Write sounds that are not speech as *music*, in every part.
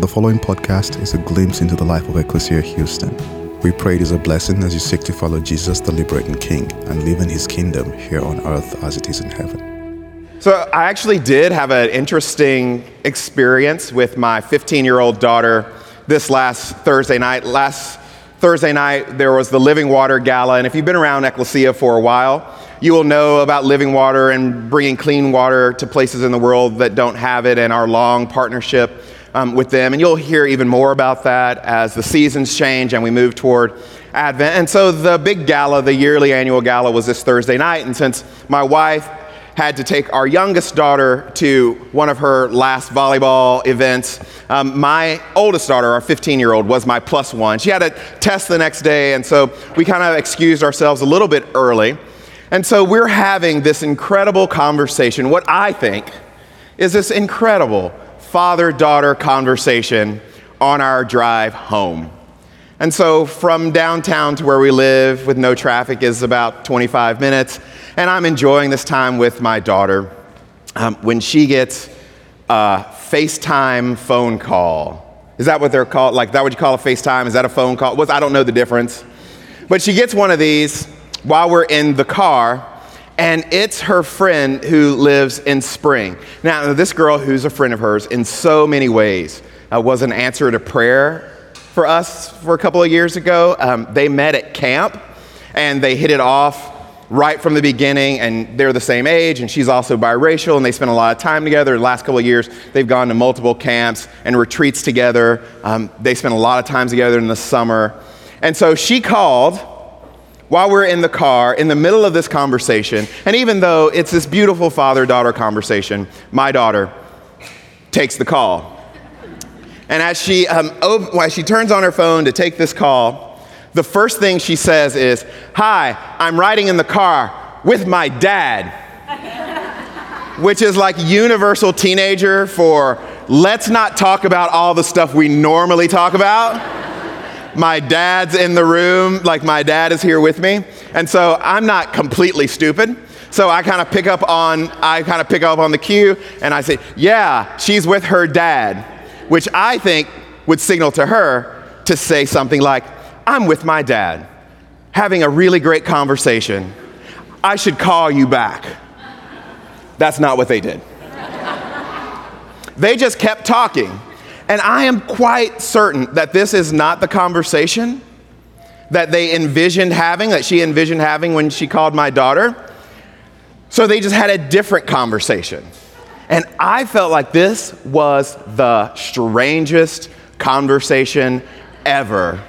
The following podcast is a glimpse into the life of Ecclesia Houston. We pray it is a blessing as you seek to follow Jesus, the liberating King, and live in his kingdom here on earth as it is in heaven. So, I actually did have an interesting experience with my 15 year old daughter this last Thursday night. Last Thursday night, there was the Living Water Gala, and if you've been around Ecclesia for a while, you will know about living water and bringing clean water to places in the world that don't have it and our long partnership um, with them. And you'll hear even more about that as the seasons change and we move toward Advent. And so the big gala, the yearly annual gala, was this Thursday night. And since my wife had to take our youngest daughter to one of her last volleyball events. Um, my oldest daughter, our 15 year old, was my plus one. She had a test the next day, and so we kind of excused ourselves a little bit early. And so we're having this incredible conversation, what I think is this incredible father daughter conversation on our drive home. And so from downtown to where we live with no traffic is about 25 minutes. And I'm enjoying this time with my daughter um, when she gets a FaceTime phone call. Is that what they're called? Like, that what you call a FaceTime? Is that a phone call? I don't know the difference. But she gets one of these while we're in the car, and it's her friend who lives in Spring. Now, this girl, who's a friend of hers, in so many ways, uh, was an answer to prayer for us for a couple of years ago. Um, they met at camp, and they hit it off right from the beginning, and they're the same age, and she's also biracial, and they spent a lot of time together. The last couple of years, they've gone to multiple camps and retreats together. Um, they spent a lot of time together in the summer. And so she called while we're in the car, in the middle of this conversation, and even though it's this beautiful father daughter conversation, my daughter takes the call. And as she, um, op- she turns on her phone to take this call, the first thing she says is, Hi, I'm riding in the car with my dad. Which is like universal teenager for let's not talk about all the stuff we normally talk about my dad's in the room, like my dad is here with me. And so I'm not completely stupid. So I kind of pick up on I kind of pick up on the cue and I say, "Yeah, she's with her dad," which I think would signal to her to say something like, "I'm with my dad, having a really great conversation. I should call you back." That's not what they did. they just kept talking. And I am quite certain that this is not the conversation that they envisioned having, that she envisioned having when she called my daughter. So they just had a different conversation. And I felt like this was the strangest conversation ever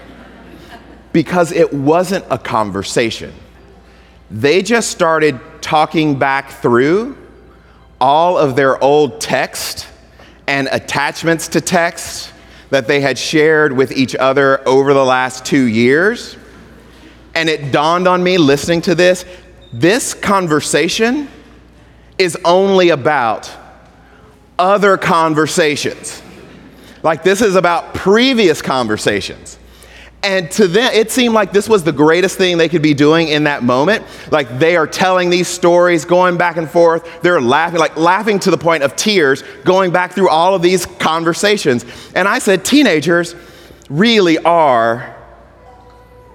because it wasn't a conversation. They just started talking back through all of their old text and attachments to text that they had shared with each other over the last two years. And it dawned on me listening to this this conversation is only about other conversations. Like, this is about previous conversations. And to them, it seemed like this was the greatest thing they could be doing in that moment. Like they are telling these stories, going back and forth. They're laughing, like laughing to the point of tears, going back through all of these conversations. And I said, teenagers really are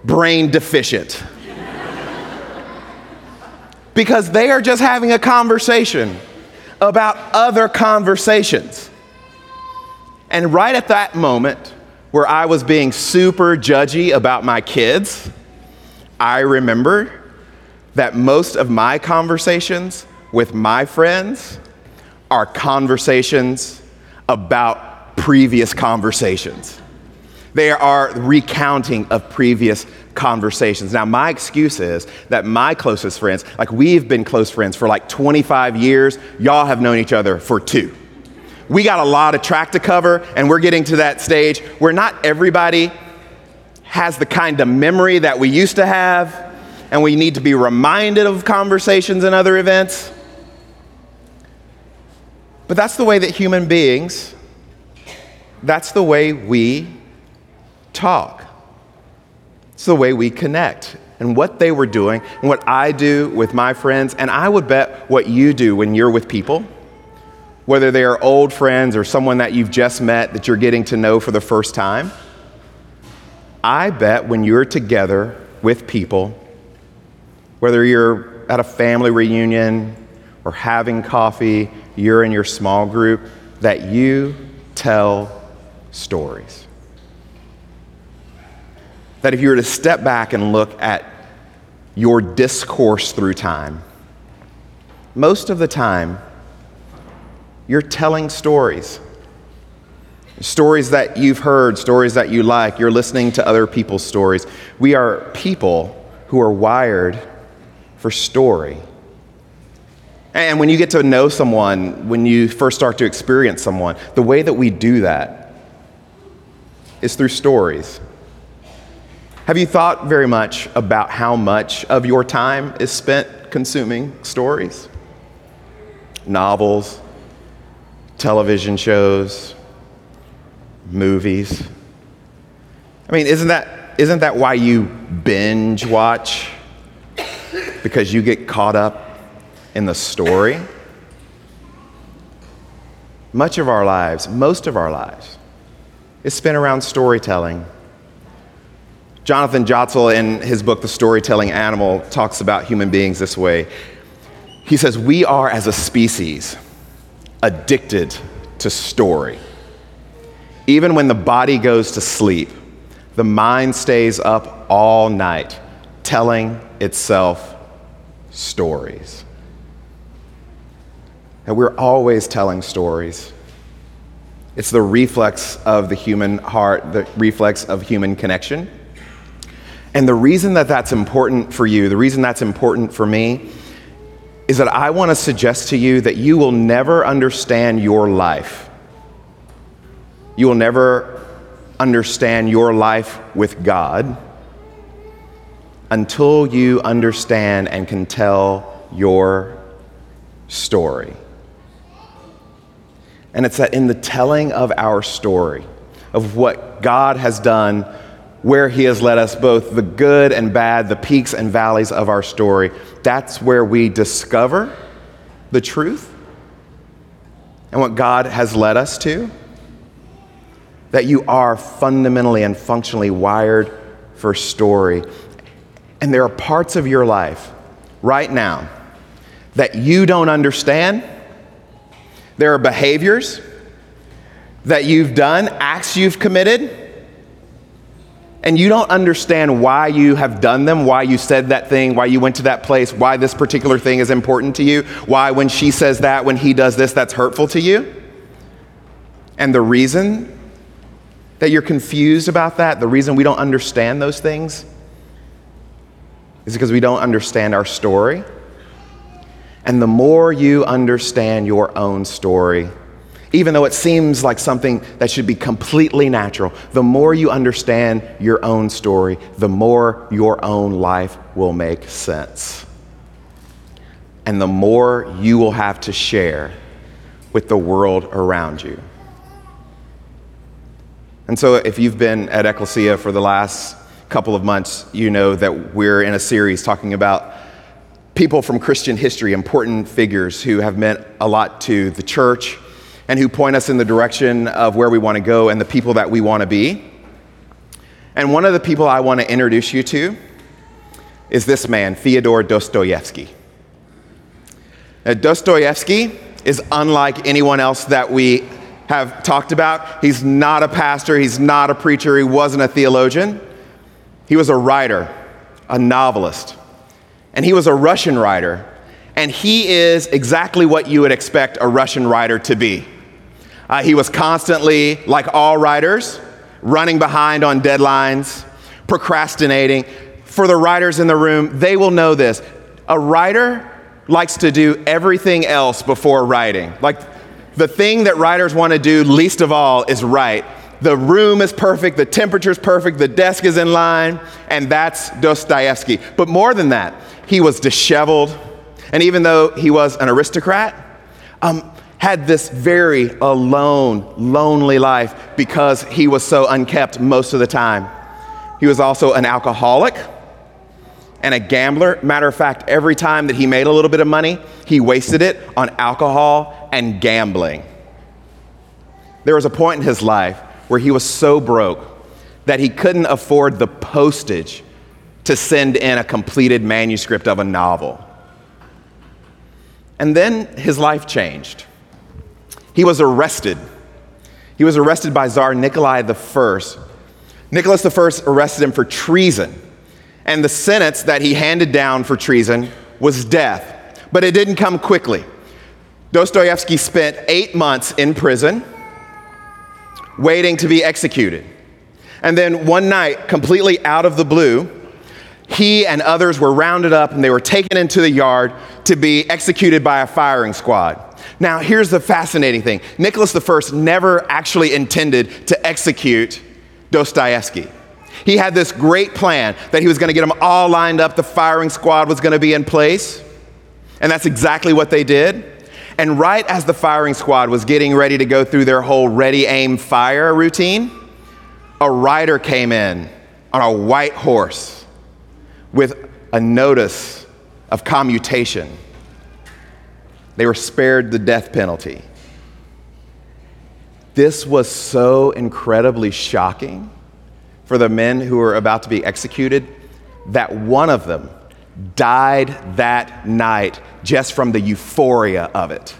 brain deficient. *laughs* because they are just having a conversation about other conversations. And right at that moment, where I was being super judgy about my kids, I remember that most of my conversations with my friends are conversations about previous conversations. They are recounting of previous conversations. Now, my excuse is that my closest friends, like we've been close friends for like 25 years, y'all have known each other for two we got a lot of track to cover, and we're getting to that stage where not everybody has the kind of memory that we used to have, and we need to be reminded of conversations and other events. But that's the way that human beings, that's the way we talk. It's the way we connect. And what they were doing, and what I do with my friends, and I would bet what you do when you're with people whether they are old friends or someone that you've just met that you're getting to know for the first time. I bet when you're together with people, whether you're at a family reunion or having coffee, you're in your small group, that you tell stories. That if you were to step back and look at your discourse through time, most of the time, you're telling stories. Stories that you've heard, stories that you like. You're listening to other people's stories. We are people who are wired for story. And when you get to know someone, when you first start to experience someone, the way that we do that is through stories. Have you thought very much about how much of your time is spent consuming stories? Novels, television shows, movies. I mean, isn't that, isn't that why you binge watch? Because you get caught up in the story? Much of our lives, most of our lives, is spent around storytelling. Jonathan Gottschall, in his book, The Storytelling Animal, talks about human beings this way. He says, We are, as a species, addicted to story. Even when the body goes to sleep, the mind stays up all night telling itself stories. And we're always telling stories. It's the reflex of the human heart, the reflex of human connection. And the reason that that's important for you, the reason that's important for me, is that I want to suggest to you that you will never understand your life. You will never understand your life with God until you understand and can tell your story. And it's that in the telling of our story, of what God has done where He has led us, both the good and bad, the peaks and valleys of our story. That's where we discover the truth and what God has led us to. That you are fundamentally and functionally wired for story. And there are parts of your life right now that you don't understand. There are behaviors that you've done, acts you've committed and you don't understand why you have done them, why you said that thing, why you went to that place, why this particular thing is important to you, why when she says that, when he does this, that's hurtful to you. And the reason that you're confused about that, the reason we don't understand those things, is because we don't understand our story. And the more you understand your own story, even though it seems like something that should be completely natural, the more you understand your own story, the more your own life will make sense. And the more you will have to share with the world around you. And so, if you've been at Ecclesia for the last couple of months, you know that we're in a series talking about people from Christian history, important figures who have meant a lot to the church and who point us in the direction of where we want to go and the people that we want to be. And one of the people I want to introduce you to is this man, Fyodor Dostoevsky. Now, Dostoevsky is unlike anyone else that we have talked about. He's not a pastor, he's not a preacher, he wasn't a theologian. He was a writer, a novelist, and he was a Russian writer. And he is exactly what you would expect a Russian writer to be. Uh, he was constantly, like all writers, running behind on deadlines, procrastinating. For the writers in the room, they will know this. A writer likes to do everything else before writing. Like the thing that writers want to do least of all is write. The room is perfect, the temperature is perfect, the desk is in line, and that's Dostoevsky. But more than that, he was disheveled, and even though he was an aristocrat, um, had this very alone, lonely life because he was so unkept most of the time. He was also an alcoholic and a gambler. Matter of fact, every time that he made a little bit of money, he wasted it on alcohol and gambling. There was a point in his life where he was so broke that he couldn't afford the postage to send in a completed manuscript of a novel. And then his life changed. He was arrested. He was arrested by Tsar Nikolai I. Nicholas I arrested him for treason, and the sentence that he handed down for treason was death. But it didn't come quickly. Dostoevsky spent eight months in prison waiting to be executed. And then one night, completely out of the blue, he and others were rounded up and they were taken into the yard to be executed by a firing squad. Now, here's the fascinating thing Nicholas I never actually intended to execute Dostoevsky. He had this great plan that he was going to get them all lined up, the firing squad was going to be in place. And that's exactly what they did. And right as the firing squad was getting ready to go through their whole ready, aim, fire routine, a rider came in on a white horse with a notice of commutation. They were spared the death penalty. This was so incredibly shocking for the men who were about to be executed that one of them died that night just from the euphoria of it.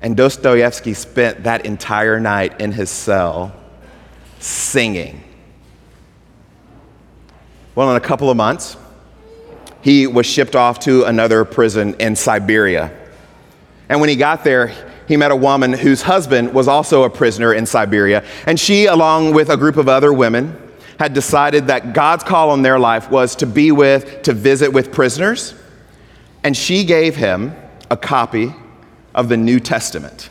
And Dostoevsky spent that entire night in his cell singing. Well, in a couple of months, he was shipped off to another prison in Siberia. And when he got there, he met a woman whose husband was also a prisoner in Siberia. And she, along with a group of other women, had decided that God's call on their life was to be with, to visit with prisoners. And she gave him a copy of the New Testament.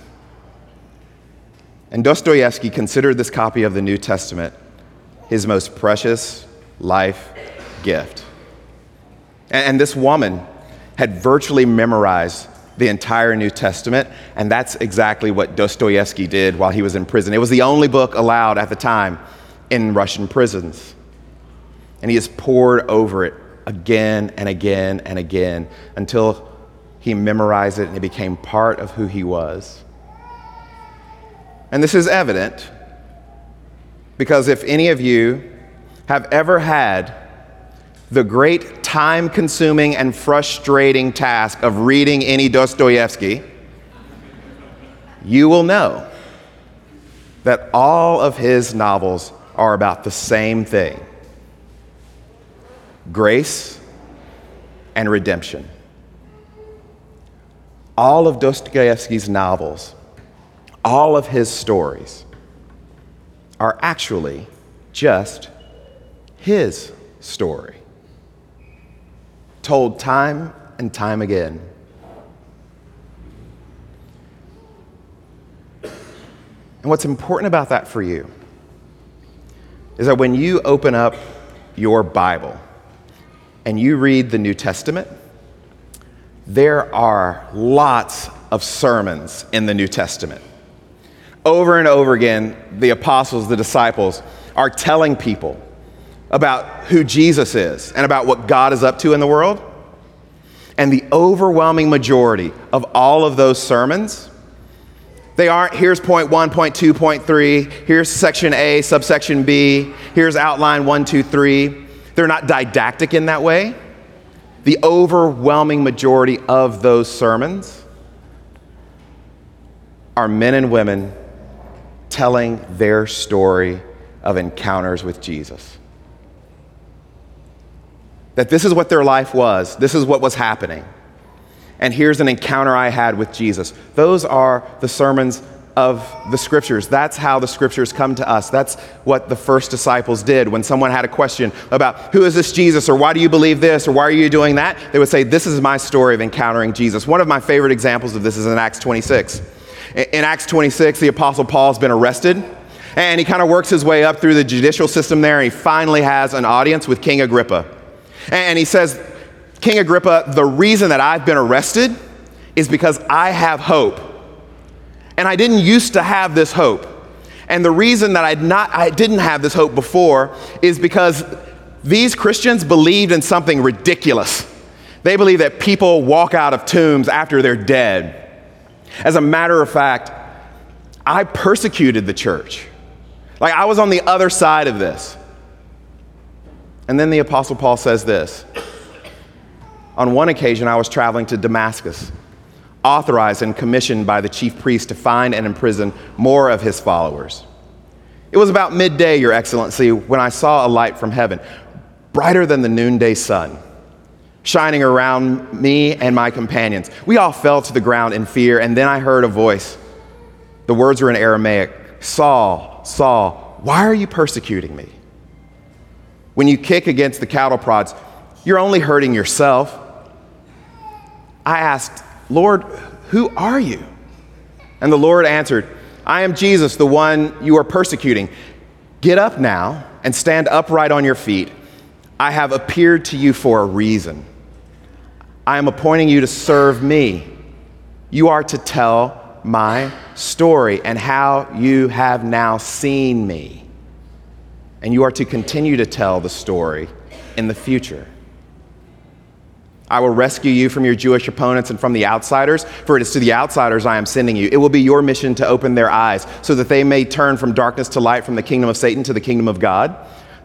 And Dostoevsky considered this copy of the New Testament his most precious life gift. And this woman had virtually memorized the entire New Testament, and that's exactly what Dostoevsky did while he was in prison. It was the only book allowed at the time in Russian prisons. And he has poured over it again and again and again until he memorized it and it became part of who he was. And this is evident because if any of you have ever had the great time consuming and frustrating task of reading any Dostoevsky, you will know that all of his novels are about the same thing grace and redemption. All of Dostoevsky's novels, all of his stories, are actually just his story, told time and time again. And what's important about that for you is that when you open up your Bible and you read the New Testament, there are lots of sermons in the New Testament. Over and over again, the apostles, the disciples, are telling people about who Jesus is and about what God is up to in the world. And the overwhelming majority of all of those sermons, they aren't here's point one, point two, point three, here's section A, subsection B, here's outline one, two, three. They're not didactic in that way. The overwhelming majority of those sermons are men and women telling their story of encounters with Jesus that this is what their life was, this is what was happening. And here's an encounter I had with Jesus. Those are the sermons of the scriptures. That's how the scriptures come to us. That's what the first disciples did when someone had a question about who is this Jesus or why do you believe this or why are you doing that? They would say, This is my story of encountering Jesus. One of my favorite examples of this is in Acts 26. In Acts 26, the Apostle Paul's been arrested and he kind of works his way up through the judicial system there and he finally has an audience with King Agrippa. And he says, King Agrippa, the reason that I've been arrested is because I have hope. And I didn't used to have this hope. And the reason that I'd not, I didn't have this hope before is because these Christians believed in something ridiculous. They believe that people walk out of tombs after they're dead. As a matter of fact, I persecuted the church. Like I was on the other side of this. And then the Apostle Paul says this On one occasion, I was traveling to Damascus, authorized and commissioned by the chief priest to find and imprison more of his followers. It was about midday, Your Excellency, when I saw a light from heaven, brighter than the noonday sun, shining around me and my companions. We all fell to the ground in fear, and then I heard a voice. The words were in Aramaic Saul, Saul, why are you persecuting me? When you kick against the cattle prods, you're only hurting yourself. I asked, Lord, who are you? And the Lord answered, I am Jesus, the one you are persecuting. Get up now and stand upright on your feet. I have appeared to you for a reason. I am appointing you to serve me. You are to tell my story and how you have now seen me. And you are to continue to tell the story in the future. I will rescue you from your Jewish opponents and from the outsiders, for it is to the outsiders I am sending you. It will be your mission to open their eyes so that they may turn from darkness to light, from the kingdom of Satan to the kingdom of God.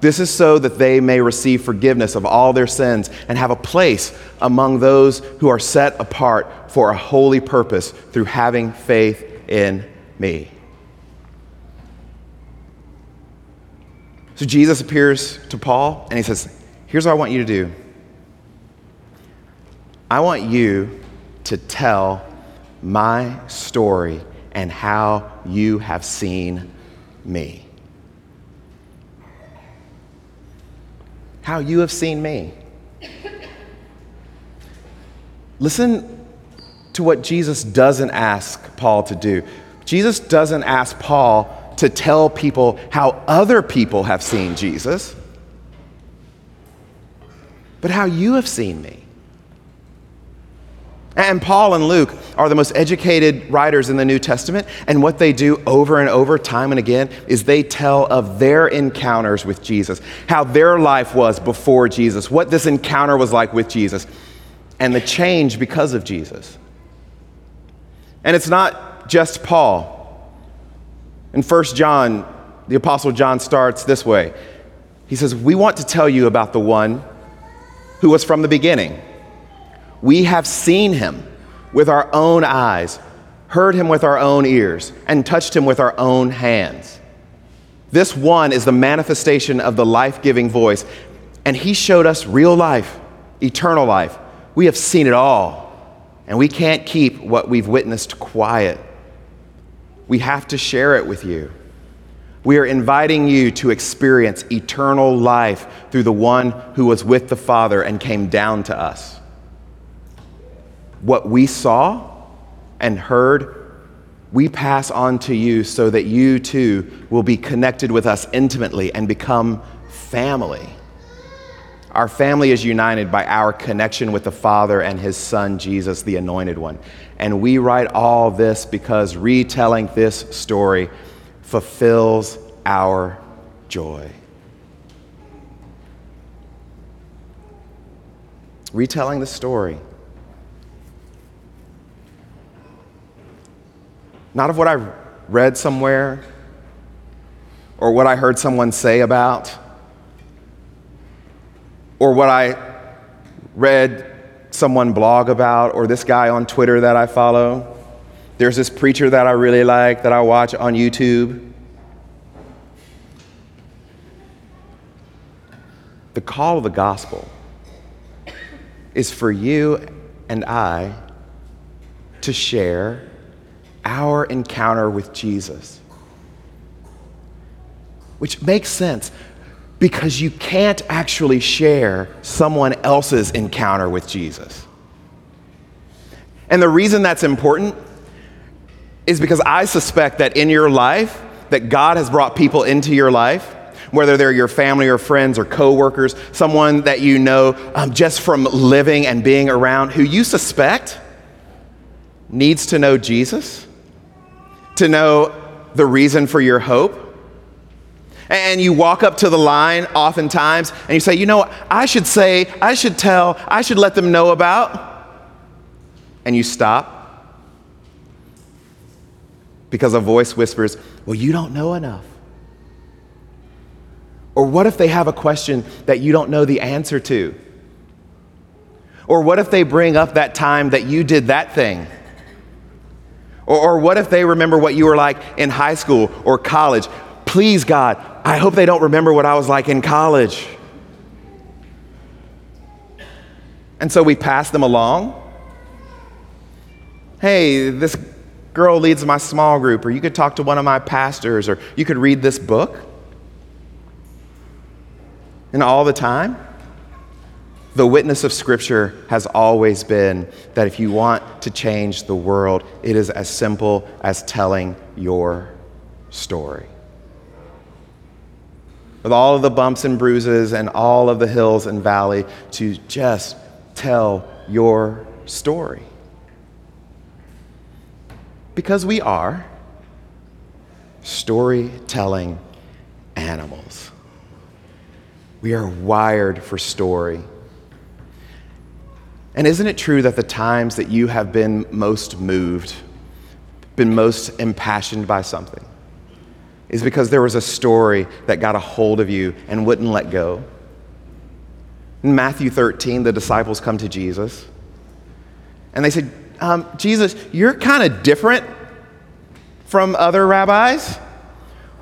This is so that they may receive forgiveness of all their sins and have a place among those who are set apart for a holy purpose through having faith in me. So Jesus appears to Paul and he says, Here's what I want you to do. I want you to tell my story and how you have seen me. How you have seen me. Listen to what Jesus doesn't ask Paul to do. Jesus doesn't ask Paul to tell people how other people have seen Jesus, but how you have seen me. And Paul and Luke are the most educated writers in the New Testament, and what they do over and over, time and again, is they tell of their encounters with Jesus, how their life was before Jesus, what this encounter was like with Jesus, and the change because of Jesus. And it's not just Paul. In 1 John, the Apostle John starts this way He says, We want to tell you about the one who was from the beginning we have seen him with our own eyes, heard him with our own ears, and touched him with our own hands. This one is the manifestation of the life giving voice, and he showed us real life, eternal life. We have seen it all, and we can't keep what we've witnessed quiet. We have to share it with you. We are inviting you to experience eternal life through the one who was with the Father and came down to us what we saw and heard, we pass on to you so that you too will be connected with us intimately and become family. Our family is united by our connection with the Father and His Son, Jesus, the Anointed One. And we write all this because retelling this story fulfills our joy. Retelling the story not of what I read somewhere or what I heard someone say about or what I read someone blog about or this guy on Twitter that I follow. There's this preacher that I really like that I watch on YouTube. The call of the gospel is for you and I to share our encounter with Jesus. Which makes sense because you can't actually share someone else's encounter with Jesus. And the reason that's important is because I suspect that in your life, that God has brought people into your life, whether they're your family or friends or coworkers, someone that you know um, just from living and being around, who you suspect needs to know Jesus to know the reason for your hope. And you walk up to the line oftentimes and you say, you know what, I should say, I should tell, I should let them know about. And you stop because a voice whispers, Well, you don't know enough. Or what if they have a question that you don't know the answer to? Or what if they bring up that time that you did that thing? Or, or what if they remember what you were like in high school or college? Please, God, I hope they don't remember what I was like in college. And so we pass them along. Hey, this girl leads my small group, or you could talk to one of my pastors, or you could read this book. And all the time, the witness of Scripture has always been that if you want to change the world, it is as simple as telling your story. With all of the bumps and bruises and all of the hills and valley, to just tell your story. Because we are storytelling animals. We are wired for story. And isn't it true that the times that you have been most moved, been most impassioned by something, is because there was a story that got a hold of you and wouldn't let go? In Matthew 13, the disciples come to Jesus and they said, um, Jesus, you're kind of different from other rabbis.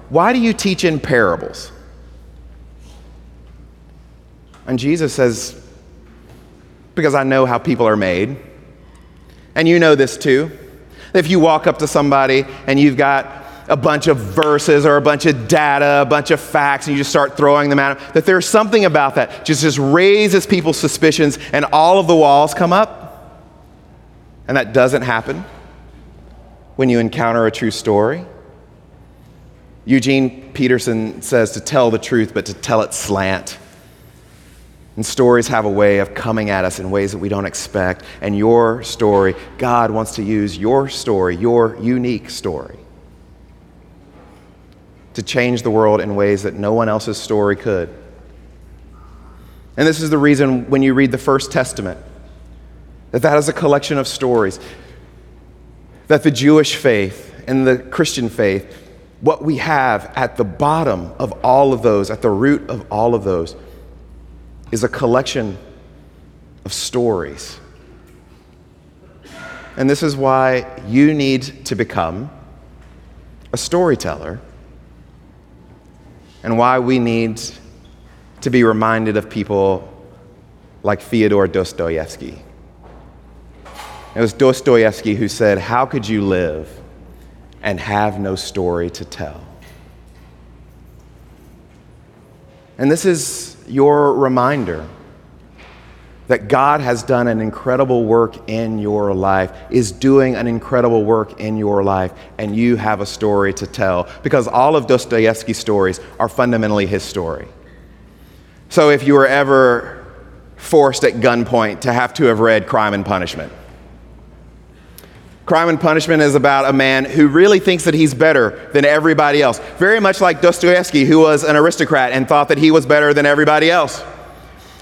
Why do you teach in parables? And Jesus says, Because I know how people are made. And you know this too. If you walk up to somebody and you've got a bunch of verses or a bunch of data, a bunch of facts, and you just start throwing them at them, that there's something about that just, just raises people's suspicions and all of the walls come up. And that doesn't happen when you encounter a true story. Eugene Peterson says to tell the truth, but to tell it slant. And stories have a way of coming at us in ways that we don't expect. And your story, God wants to use your story, your unique story, to change the world in ways that no one else's story could. And this is the reason when you read the First Testament, that that is a collection of stories. That the Jewish faith and the Christian faith, what we have at the bottom of all of those, at the root of all of those, is a collection of stories. And this is why you need to become a storyteller, and why we need to be reminded of people like Fyodor Dostoevsky. It was Dostoevsky who said, How could you live and have no story to tell? And this is your reminder that God has done an incredible work in your life, is doing an incredible work in your life, and you have a story to tell. Because all of Dostoevsky's stories are fundamentally his story. So if you were ever forced at gunpoint to have to have read Crime and Punishment, Crime and Punishment is about a man who really thinks that he's better than everybody else. Very much like Dostoevsky, who was an aristocrat and thought that he was better than everybody else.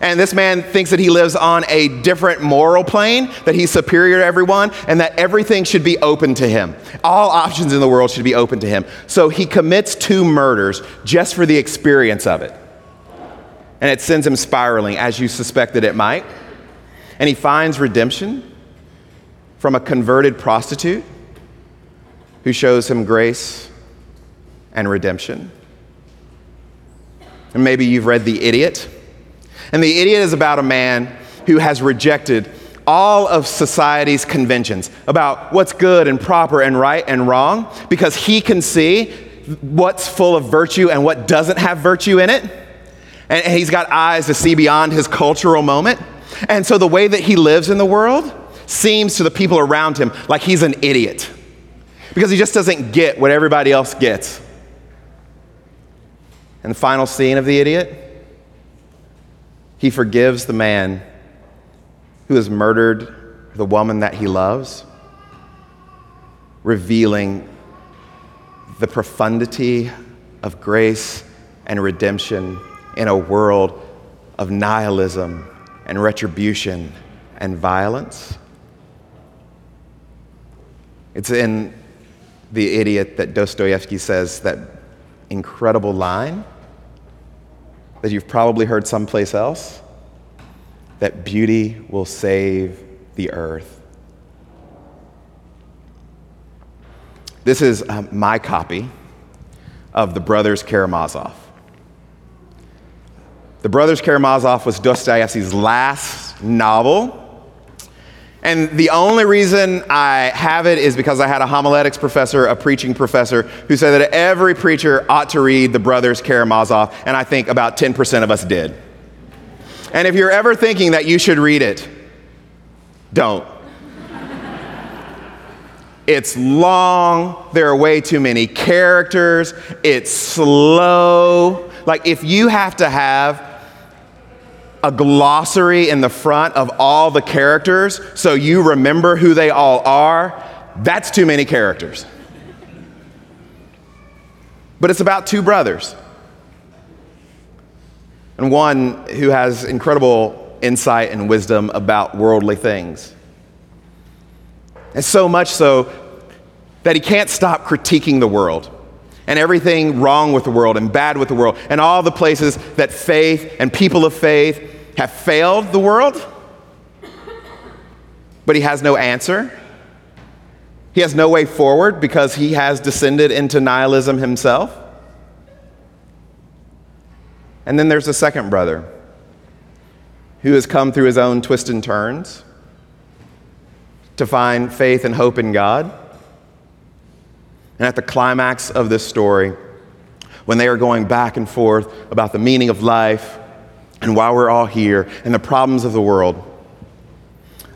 And this man thinks that he lives on a different moral plane, that he's superior to everyone, and that everything should be open to him. All options in the world should be open to him. So he commits two murders just for the experience of it. And it sends him spiraling, as you suspected it might. And he finds redemption from a converted prostitute who shows him grace and redemption. And maybe you've read The Idiot. And The Idiot is about a man who has rejected all of society's conventions about what's good and proper and right and wrong because he can see what's full of virtue and what doesn't have virtue in it. And he's got eyes to see beyond his cultural moment. And so the way that he lives in the world seems to the people around him like he's an idiot because he just doesn't get what everybody else gets. And the final scene of the idiot, he forgives the man who has murdered the woman that he loves, revealing the profundity of grace and redemption in a world of nihilism and retribution and violence. It's in the idiot that Dostoevsky says that incredible line that you've probably heard someplace else that beauty will save the earth. This is um, my copy of The Brothers Karamazov. The Brothers Karamazov was Dostoevsky's last novel. And the only reason I have it is because I had a homiletics professor, a preaching professor, who said that every preacher ought to read The Brothers Karamazov, and I think about 10% of us did. And if you're ever thinking that you should read it, don't. It's long, there are way too many characters, it's slow. Like, if you have to have a glossary in the front of all the characters so you remember who they all are, that's too many characters. But it's about two brothers. And one who has incredible insight and wisdom about worldly things. And so much so that he can't stop critiquing the world and everything wrong with the world and bad with the world and all the places that faith and people of faith have failed the world, but he has no answer. He has no way forward because he has descended into nihilism himself. And then there's a second brother who has come through his own twists and turns to find faith and hope in God. And at the climax of this story, when they are going back and forth about the meaning of life and why we're all here and the problems of the world.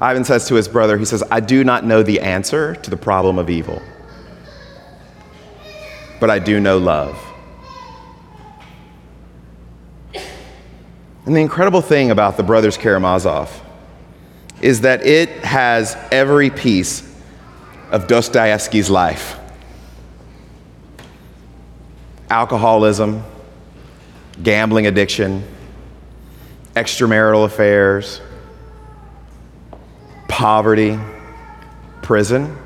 Ivan says to his brother, he says, I do not know the answer to the problem of evil, but I do know love. And the incredible thing about the Brothers Karamazov is that it has every piece of Dostoevsky's life alcoholism, gambling addiction extramarital affairs, poverty, prison.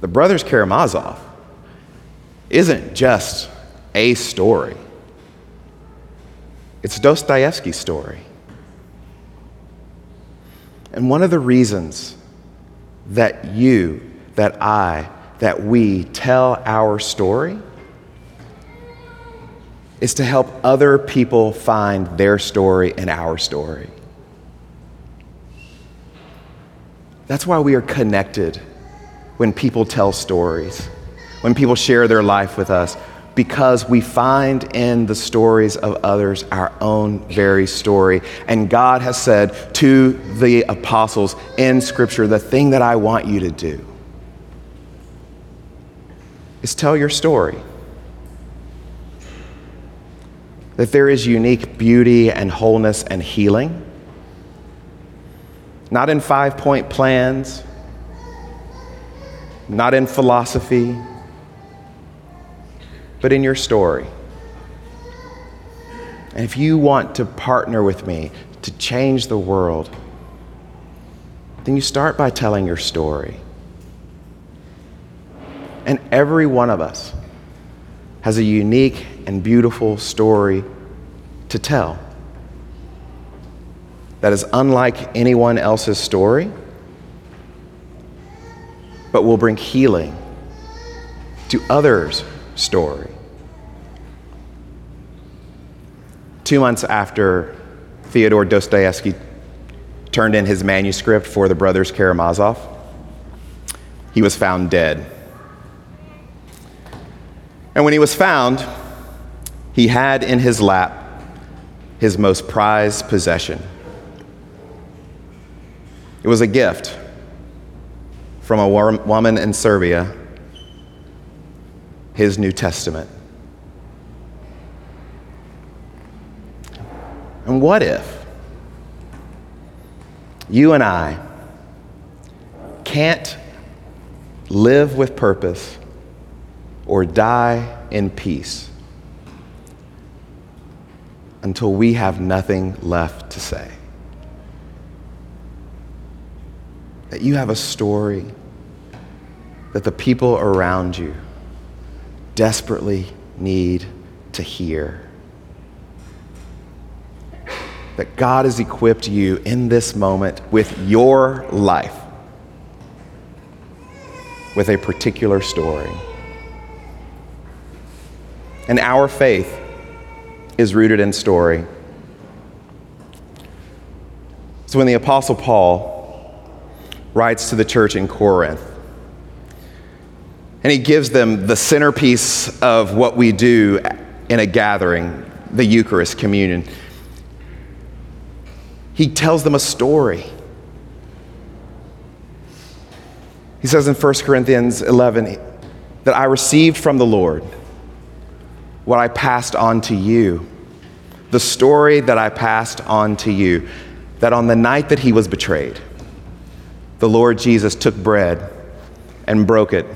The Brothers Karamazov isn't just a story, it's Dostoevsky's story. And one of the reasons that you, that I, that we tell our story is to help other people find their story and our story. That's why we are connected when people tell stories, when people share their life with us, because we find in the stories of others our own very story. And God has said to the apostles in Scripture, the thing that I want you to do is tell your story that there is unique beauty and wholeness and healing. Not in five point plans, not in philosophy, but in your story. And if you want to partner with me to change the world, then you start by telling your story. And every one of us has a unique and beautiful story to tell that is unlike anyone else's story, but will bring healing to others' story. Two months after Fyodor Dostoevsky turned in his manuscript for the brothers Karamazov, he was found dead. And when he was found, he had in his lap his most prized possession. It was a gift from a woman in Siberia, his New Testament. And what if you and I can't live with purpose or die in peace until we have nothing left to say. That you have a story that the people around you desperately need to hear. That God has equipped you in this moment with your life, with a particular story. And our faith is rooted in story. So when the Apostle Paul writes to the church in Corinth, and he gives them the centerpiece of what we do in a gathering, the Eucharist, communion. He tells them a story. He says in 1 Corinthians 11 that I received from the Lord what I passed on to you, the story that I passed on to you, that on the night that he was betrayed, the Lord Jesus took bread and broke it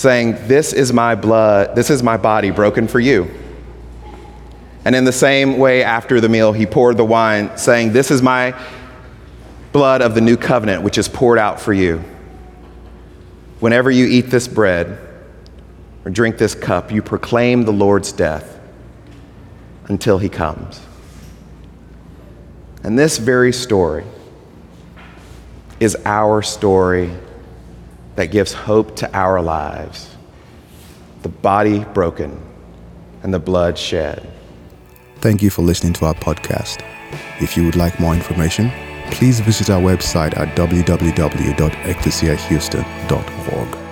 saying, This is my blood, this is my body broken for you. And in the same way, after the meal, he poured the wine, saying, This is my blood of the new covenant, which is poured out for you. Whenever you eat this bread or drink this cup, you proclaim the Lord's death until he comes. And this very story is our story that gives hope to our lives the body broken and the blood shed. Thank you for listening to our podcast. If you would like more information, please visit our website at www.ecclesiahouston.org.